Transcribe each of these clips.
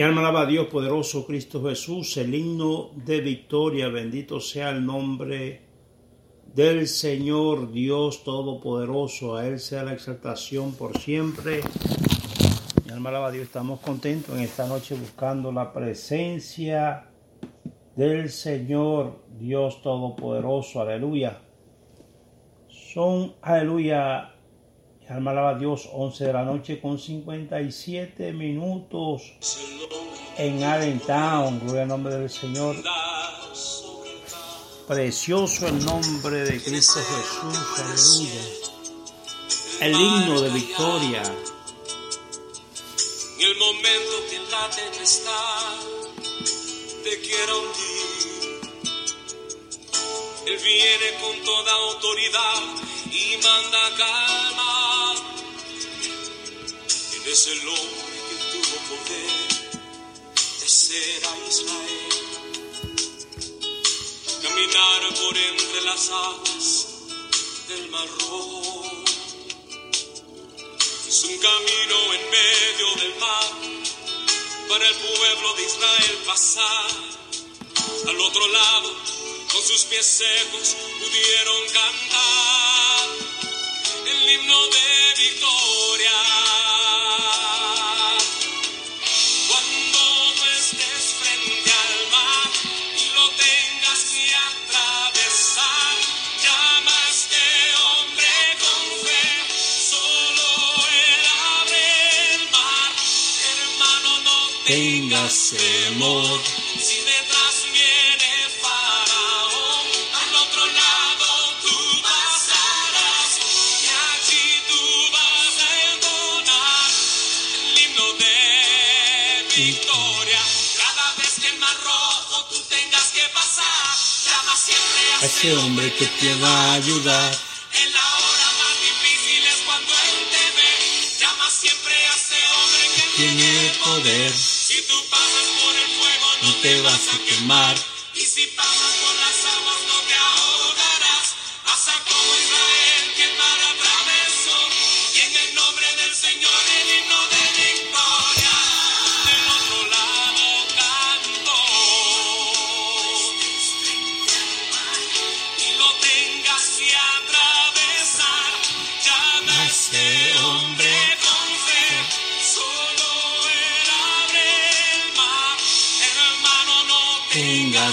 Y alma alaba a Dios poderoso Cristo Jesús, el himno de victoria, bendito sea el nombre del Señor Dios Todopoderoso, a Él sea la exaltación por siempre. Mi alma alaba a Dios, estamos contentos en esta noche buscando la presencia del Señor Dios Todopoderoso, aleluya. Son, aleluya, alma alaba a Dios, 11 de la noche con 57 minutos en Allentown, gloria al nombre del Señor. Precioso el nombre de Cristo Jesús, aleluya. El himno de victoria. En el momento que la tempestad te hundir, Él viene con toda autoridad y manda calma. Él es el hombre que tuvo poder de ser a Israel, caminar por entre las aguas del mar rojo. Es un camino en medio del mar para el pueblo de Israel pasar. Al otro lado, con sus pies secos, pudieron cantar el himno de victoria. Cuando no estés frente al mar y lo tengas que atravesar, llama a este hombre con fe. Solo él abre el mar. Hermano, no tengas temor. A Ese hombre que te va a ayudar. en la hora más difícil es cuando él te ve. Llama siempre a ese hombre que Tiene poder, Si tú pasas por el fuego no, no te vas a quemar. Y si pasas por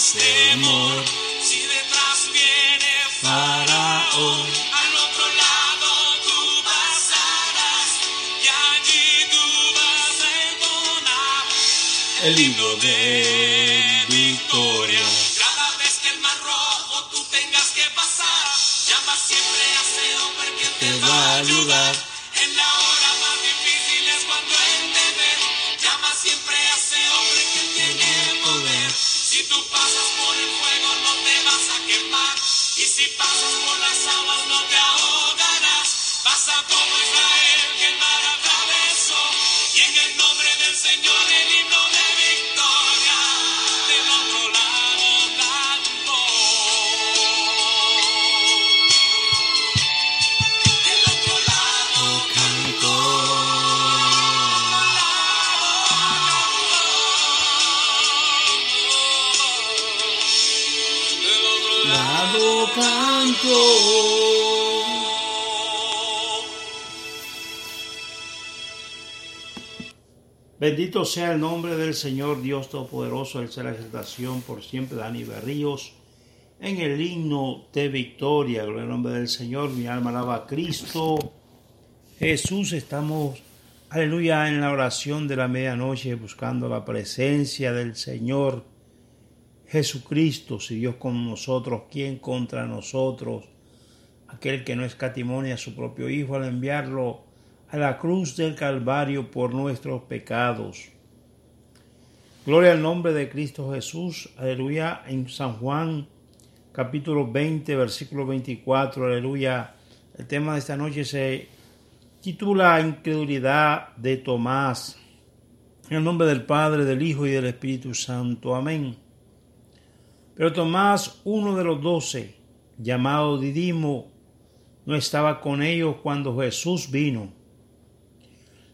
temor, si detrás viene Faraón. al otro lado tú pasarás y allí tú vas a entonar el himno de victoria. Cada vez que el mar rojo tú tengas que pasar, llama siempre a ese hombre que te, Te va a ayudar. Si pasas por las aguas no te ahogarás. Pasa como Israel Bendito sea el nombre del Señor Dios Todopoderoso, Él la exaltación por siempre, Dani Berríos. En el himno de victoria, gloria al nombre del Señor, mi alma alaba a Cristo. Jesús, estamos, aleluya, en la oración de la medianoche, buscando la presencia del Señor Jesucristo. Si Dios con nosotros, ¿quién contra nosotros? Aquel que no escatimonia a su propio Hijo al enviarlo a la cruz del Calvario por nuestros pecados. Gloria al nombre de Cristo Jesús. Aleluya. En San Juan capítulo 20, versículo 24. Aleluya. El tema de esta noche se titula Incredulidad de Tomás. En el nombre del Padre, del Hijo y del Espíritu Santo. Amén. Pero Tomás, uno de los doce, llamado Didimo, no estaba con ellos cuando Jesús vino.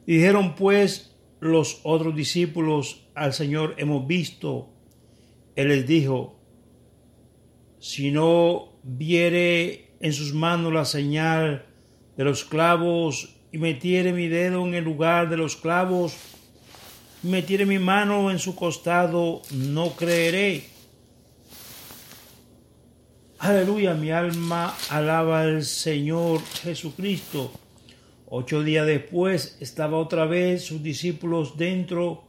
Dijeron pues los otros discípulos al Señor, hemos visto. Él les dijo, si no viere en sus manos la señal de los clavos y metiere mi dedo en el lugar de los clavos y metiere mi mano en su costado, no creeré. Aleluya, mi alma alaba al Señor Jesucristo. Ocho días después estaba otra vez sus discípulos dentro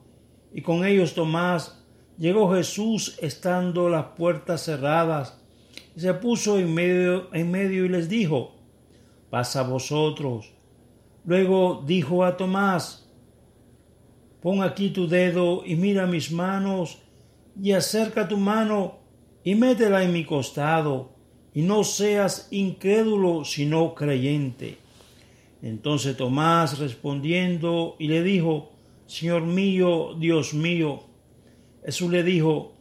y con ellos Tomás. Llegó Jesús estando las puertas cerradas y se puso en medio, en medio y les dijo, pasa vosotros. Luego dijo a Tomás, pon aquí tu dedo y mira mis manos y acerca tu mano y métela en mi costado y no seas incrédulo sino creyente. Entonces Tomás respondiendo y le dijo, Señor mío, Dios mío. Jesús le dijo,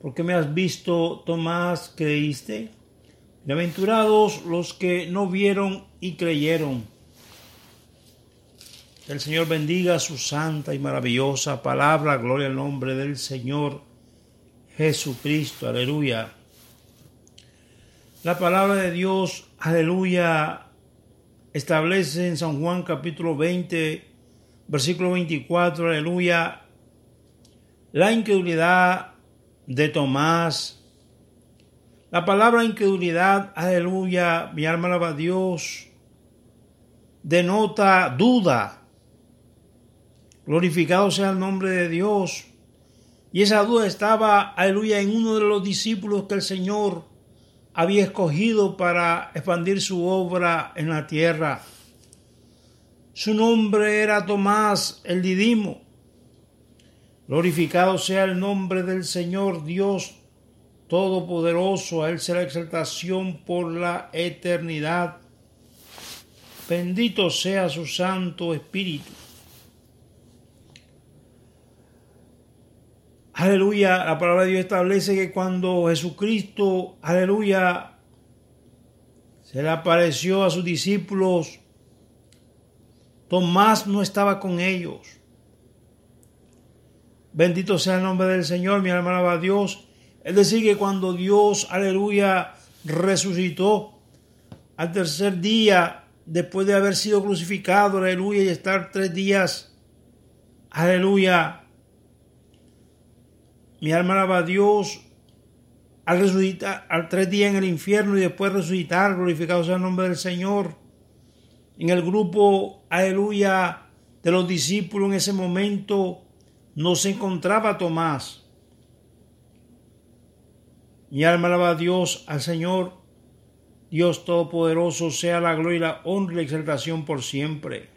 ¿por qué me has visto, Tomás, creíste? Bienaventurados los que no vieron y creyeron. El Señor bendiga su santa y maravillosa palabra. Gloria al nombre del Señor Jesucristo. Aleluya. La palabra de Dios, aleluya, establece en San Juan capítulo 20, versículo 24, aleluya, la incredulidad de Tomás. La palabra incredulidad, aleluya, mi alma alaba a Dios, denota duda. Glorificado sea el nombre de Dios. Y esa duda estaba, aleluya, en uno de los discípulos que el Señor había escogido para expandir su obra en la tierra. Su nombre era Tomás el Didimo. Glorificado sea el nombre del Señor Dios Todopoderoso, a Él será exaltación por la eternidad. Bendito sea su Santo Espíritu. Aleluya, la palabra de Dios establece que cuando Jesucristo, aleluya, se le apareció a sus discípulos, Tomás no estaba con ellos. Bendito sea el nombre del Señor, mi alma alaba a Dios. Es decir, que cuando Dios, aleluya, resucitó al tercer día, después de haber sido crucificado, aleluya, y estar tres días, aleluya, mi alma alaba a Dios al resucitar, al tres días en el infierno y después resucitar, glorificado sea el nombre del Señor. En el grupo, aleluya, de los discípulos en ese momento no se encontraba Tomás. Mi alma alaba a Dios, al Señor, Dios Todopoderoso, sea la gloria, la honra y la exaltación por siempre.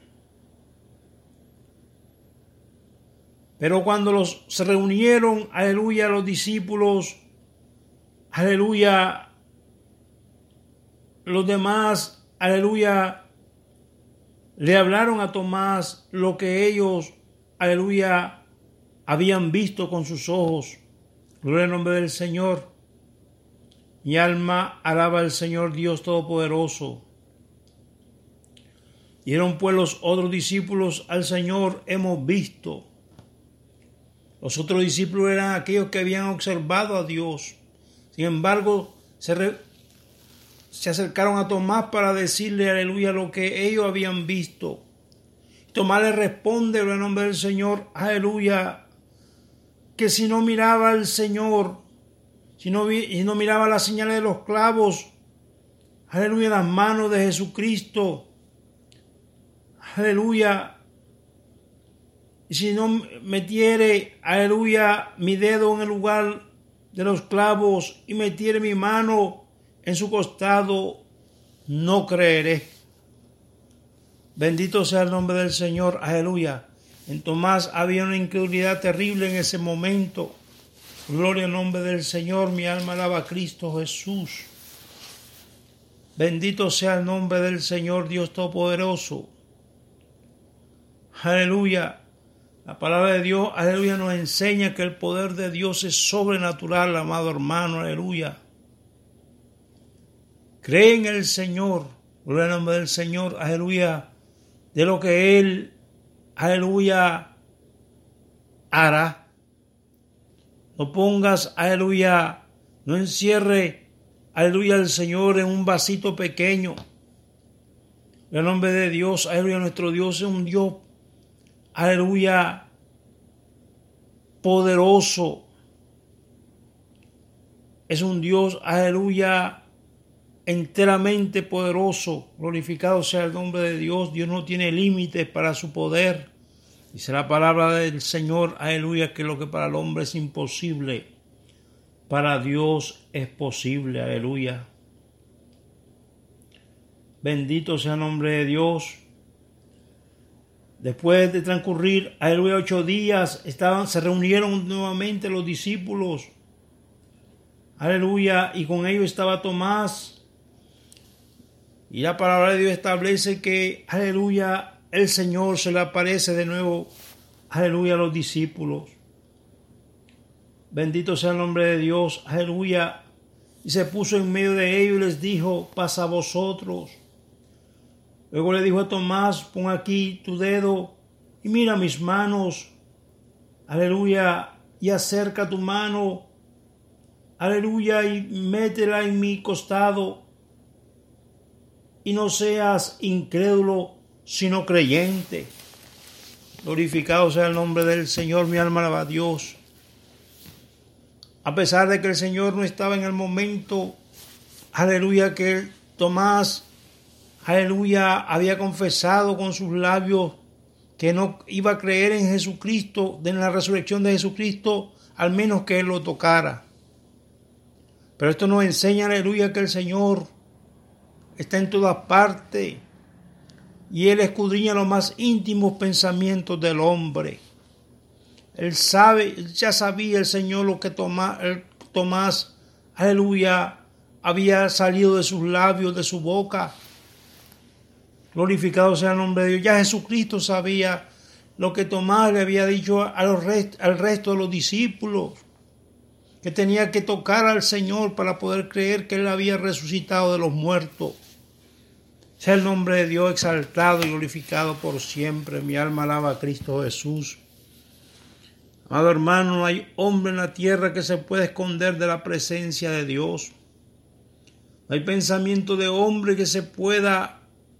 Pero cuando los, se reunieron, aleluya, los discípulos, aleluya, los demás, aleluya, le hablaron a Tomás lo que ellos, aleluya, habían visto con sus ojos. Gloria al nombre del Señor. Mi alma alaba al Señor Dios Todopoderoso. Dieron pues los otros discípulos al Señor, hemos visto. Los otros discípulos eran aquellos que habían observado a Dios. Sin embargo, se, se acercaron a Tomás para decirle, aleluya, lo que ellos habían visto. Tomás le responde en el nombre del Señor, aleluya, que si no miraba al Señor, si no, si no miraba las señales de los clavos, aleluya, las manos de Jesucristo, aleluya, si no metiere, aleluya, mi dedo en el lugar de los clavos y metiere mi mano en su costado, no creeré. Bendito sea el nombre del Señor, aleluya. En Tomás había una incredulidad terrible en ese momento. Gloria al nombre del Señor, mi alma alaba a Cristo Jesús. Bendito sea el nombre del Señor Dios Todopoderoso. Aleluya. La palabra de Dios, aleluya, nos enseña que el poder de Dios es sobrenatural, amado hermano, aleluya. Cree en el Señor, gloria al nombre del Señor, aleluya, de lo que Él, aleluya, hará. No pongas, aleluya, no encierre, aleluya, al Señor en un vasito pequeño. En el nombre de Dios, aleluya, nuestro Dios es un Dios aleluya, poderoso. Es un Dios, aleluya, enteramente poderoso. Glorificado sea el nombre de Dios. Dios no tiene límites para su poder. Dice la palabra del Señor, aleluya, que lo que para el hombre es imposible, para Dios es posible, aleluya. Bendito sea el nombre de Dios. Después de transcurrir, aleluya, ocho días, estaban, se reunieron nuevamente los discípulos. Aleluya, y con ellos estaba Tomás. Y la palabra de Dios establece que, aleluya, el Señor se le aparece de nuevo, aleluya, a los discípulos. Bendito sea el nombre de Dios, aleluya. Y se puso en medio de ellos y les dijo, pasa a vosotros. Luego le dijo a Tomás, pon aquí tu dedo y mira mis manos. Aleluya. Y acerca tu mano. Aleluya. Y métela en mi costado. Y no seas incrédulo, sino creyente. Glorificado sea el nombre del Señor, mi alma alaba a Dios. A pesar de que el Señor no estaba en el momento, aleluya, que Tomás aleluya, había confesado con sus labios que no iba a creer en Jesucristo, en la resurrección de Jesucristo, al menos que Él lo tocara. Pero esto nos enseña, aleluya, que el Señor está en todas partes y Él escudriña los más íntimos pensamientos del hombre. Él sabe, ya sabía el Señor lo que Tomás, Tomás, aleluya, había salido de sus labios, de su boca, Glorificado sea el nombre de Dios. Ya Jesucristo sabía lo que Tomás le había dicho al resto de los discípulos, que tenía que tocar al Señor para poder creer que Él había resucitado de los muertos. Sea el nombre de Dios exaltado y glorificado por siempre. Mi alma alaba a Cristo Jesús. Amado hermano, no hay hombre en la tierra que se pueda esconder de la presencia de Dios. No hay pensamiento de hombre que se pueda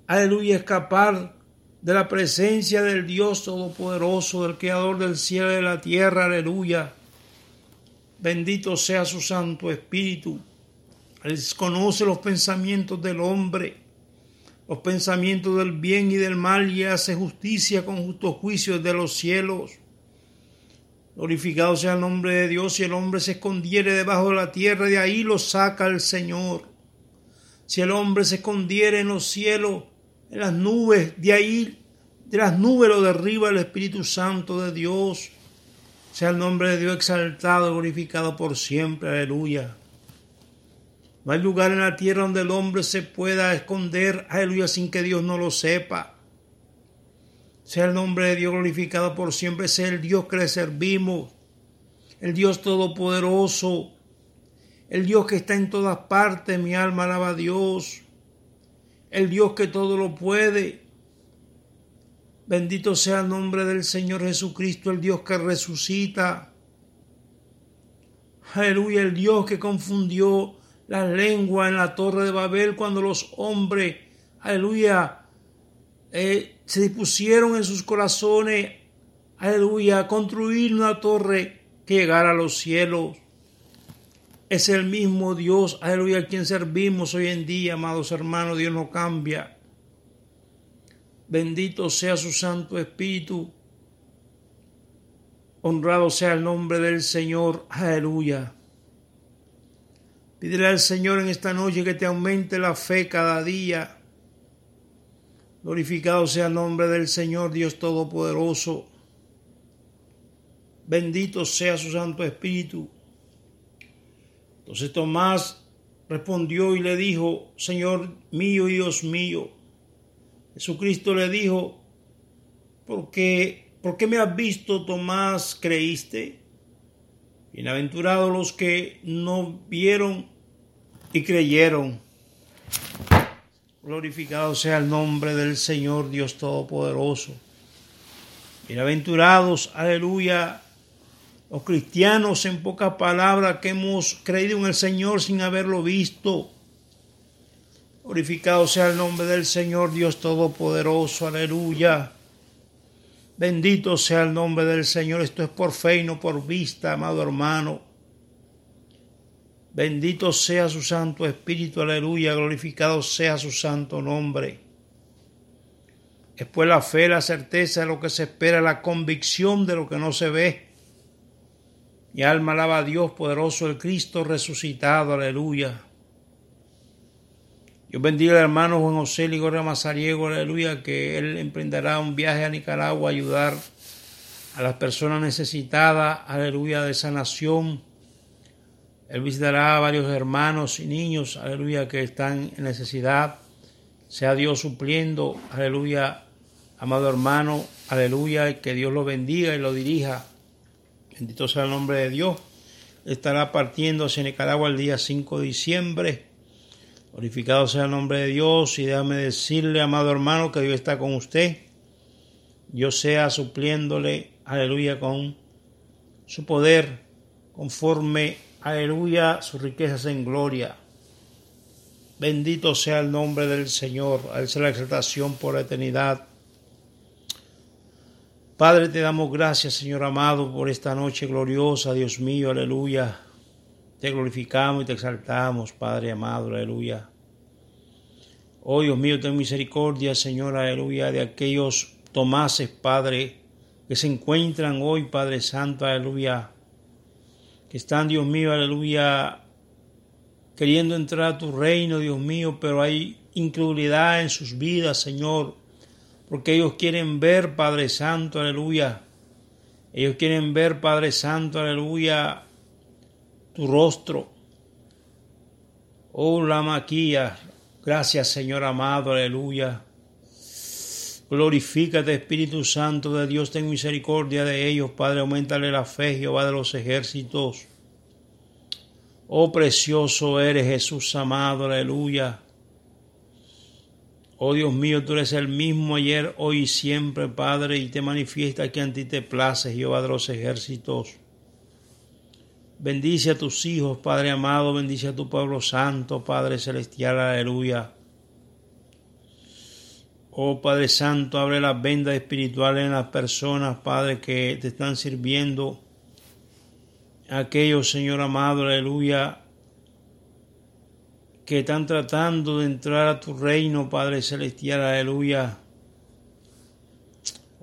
aleluya, escapar de la presencia del Dios Todopoderoso, del Creador del cielo y de la tierra, aleluya. Bendito sea su Santo Espíritu. Él conoce los pensamientos del hombre, los pensamientos del bien y del mal y hace justicia con justos juicios de los cielos. Glorificado sea el nombre de Dios, si el hombre se escondiere debajo de la tierra, de ahí lo saca el Señor. Si el hombre se escondiere en los cielos, en las nubes, de ahí, de las nubes lo derriba el Espíritu Santo de Dios. Sea el nombre de Dios exaltado, glorificado por siempre, aleluya. No hay lugar en la tierra donde el hombre se pueda esconder, aleluya, sin que Dios no lo sepa. Sea el nombre de Dios glorificado por siempre, sea el Dios que le servimos, el Dios todopoderoso, el Dios que está en todas partes, mi alma alaba a Dios el Dios que todo lo puede. Bendito sea el nombre del Señor Jesucristo, el Dios que resucita. Aleluya, el Dios que confundió la lengua en la torre de Babel cuando los hombres, aleluya, eh, se dispusieron en sus corazones, aleluya, a construir una torre que llegara a los cielos. Es el mismo Dios, aleluya, a quien servimos hoy en día, amados hermanos, Dios no cambia. Bendito sea su Santo Espíritu. Honrado sea el nombre del Señor. Aleluya. Pídele al Señor en esta noche que te aumente la fe cada día. Glorificado sea el nombre del Señor Dios Todopoderoso. Bendito sea su Santo Espíritu. Entonces Tomás respondió y le dijo, Señor mío y Dios mío. Jesucristo le dijo, ¿por qué, ¿por qué me has visto, Tomás, creíste? Bienaventurados los que no vieron y creyeron. Glorificado sea el nombre del Señor Dios Todopoderoso. Bienaventurados, aleluya, los cristianos en pocas palabras que hemos creído en el Señor sin haberlo visto. Glorificado sea el nombre del Señor Dios Todopoderoso, aleluya. Bendito sea el nombre del Señor. Esto es por fe y no por vista, amado hermano. Bendito sea su Santo Espíritu, aleluya. Glorificado sea su santo nombre. Después la fe, la certeza de lo que se espera, la convicción de lo que no se ve. Mi alma alaba a Dios poderoso, el Cristo resucitado, aleluya. Yo bendiga al hermano Juan José Ligoria Mazariego, aleluya, que él emprenderá un viaje a Nicaragua a ayudar a las personas necesitadas, aleluya, de sanación. Él visitará a varios hermanos y niños, aleluya, que están en necesidad. Sea Dios supliendo, aleluya, amado hermano, aleluya, que Dios lo bendiga y lo dirija. Bendito sea el nombre de Dios. Estará partiendo hacia Nicaragua el día 5 de diciembre. Glorificado sea el nombre de Dios y déjame decirle, amado hermano, que Dios está con usted. Yo sea supliéndole, aleluya, con su poder, conforme, aleluya, sus riquezas en gloria. Bendito sea el nombre del Señor, a la exaltación por la eternidad. Padre, te damos gracias, Señor amado, por esta noche gloriosa, Dios mío, aleluya. Te glorificamos y te exaltamos, Padre amado, aleluya. Oh Dios mío, ten misericordia, Señor, aleluya, de aquellos Tomases, Padre, que se encuentran hoy, Padre Santo, aleluya, que están, Dios mío, aleluya, queriendo entrar a tu reino, Dios mío, pero hay incredulidad en sus vidas, Señor porque ellos quieren ver, Padre Santo, aleluya. Ellos quieren ver, Padre Santo, aleluya, tu rostro. Oh, la maquilla. Gracias, Señor amado, aleluya. Glorifícate, Espíritu Santo de Dios, ten misericordia de ellos, Padre, aumentale la fe, Jehová de los ejércitos. Oh, precioso eres Jesús amado, aleluya. Oh Dios mío, tú eres el mismo ayer, hoy y siempre, Padre, y te manifiesta que a ti te place, Jehová de los ejércitos. Bendice a tus hijos, Padre amado, bendice a tu pueblo santo, Padre celestial, aleluya. Oh Padre Santo, abre las vendas espirituales en las personas, Padre, que te están sirviendo. Aquellos, Señor amado, aleluya, que están tratando de entrar a tu reino, Padre Celestial, aleluya.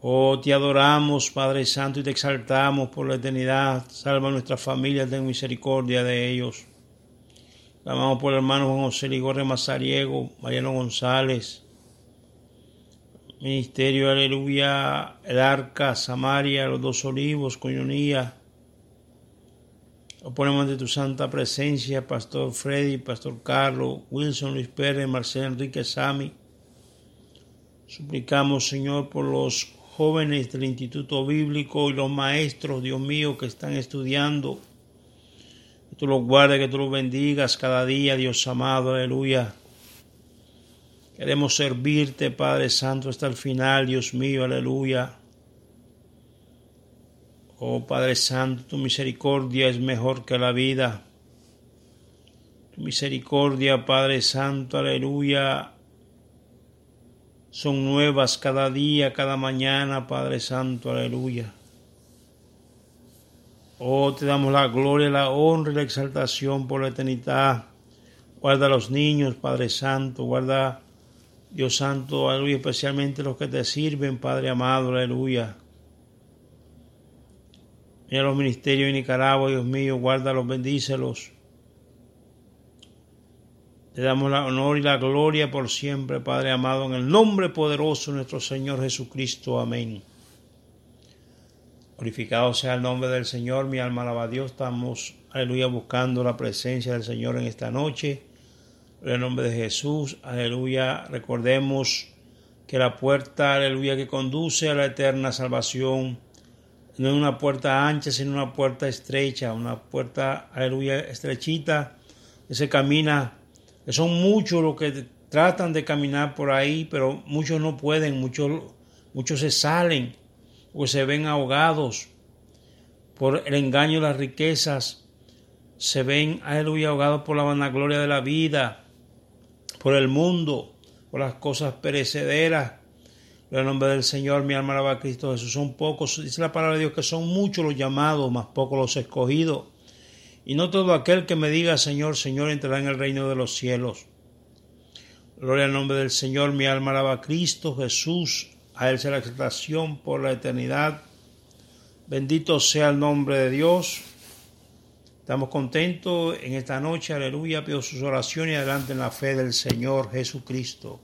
Oh, te adoramos, Padre Santo, y te exaltamos por la eternidad. Salva a nuestras familias, ten misericordia de ellos. Clamamos por el hermano Juan José Ligorre Mazariego, Mariano González, Ministerio, aleluya, el Arca, Samaria, los dos olivos, Coñonía, lo ponemos ante tu santa presencia, Pastor Freddy, Pastor Carlos, Wilson, Luis Pérez, Marcelo Enrique Sami. Suplicamos, Señor, por los jóvenes del Instituto Bíblico y los maestros, Dios mío, que están estudiando. Que tú los guardes, que tú los bendigas cada día, Dios amado, aleluya. Queremos servirte, Padre Santo, hasta el final, Dios mío, aleluya. Oh Padre Santo, tu misericordia es mejor que la vida. Tu misericordia, Padre Santo, aleluya, son nuevas cada día, cada mañana, Padre Santo, aleluya. Oh, te damos la gloria, la honra y la exaltación por la eternidad. Guarda a los niños, Padre Santo, guarda, Dios Santo, aleluya, especialmente los que te sirven, Padre amado, aleluya. Mira los ministerios de Nicaragua, Dios mío, guárdalos, bendícelos. Te damos la honor y la gloria por siempre, Padre amado, en el nombre poderoso de nuestro Señor Jesucristo. Amén. Glorificado sea el nombre del Señor, mi alma alaba a Dios. Estamos, aleluya, buscando la presencia del Señor en esta noche. En el nombre de Jesús, aleluya. Recordemos que la puerta, aleluya, que conduce a la eterna salvación no es una puerta ancha, sino una puerta estrecha, una puerta, aleluya, estrechita, que se camina, son muchos los que tratan de caminar por ahí, pero muchos no pueden, muchos, muchos se salen, o se ven ahogados por el engaño de las riquezas, se ven, aleluya, ahogados por la vanagloria de la vida, por el mundo, por las cosas perecederas, en el nombre del Señor, mi alma alaba a Cristo Jesús. Son pocos, dice la palabra de Dios, que son muchos los llamados, más pocos los escogidos. Y no todo aquel que me diga Señor, Señor, entrará en el reino de los cielos. Gloria al nombre del Señor, mi alma alaba a Cristo Jesús. A Él la exaltación por la eternidad. Bendito sea el nombre de Dios. Estamos contentos en esta noche, aleluya. Pido sus oraciones y adelante en la fe del Señor Jesucristo.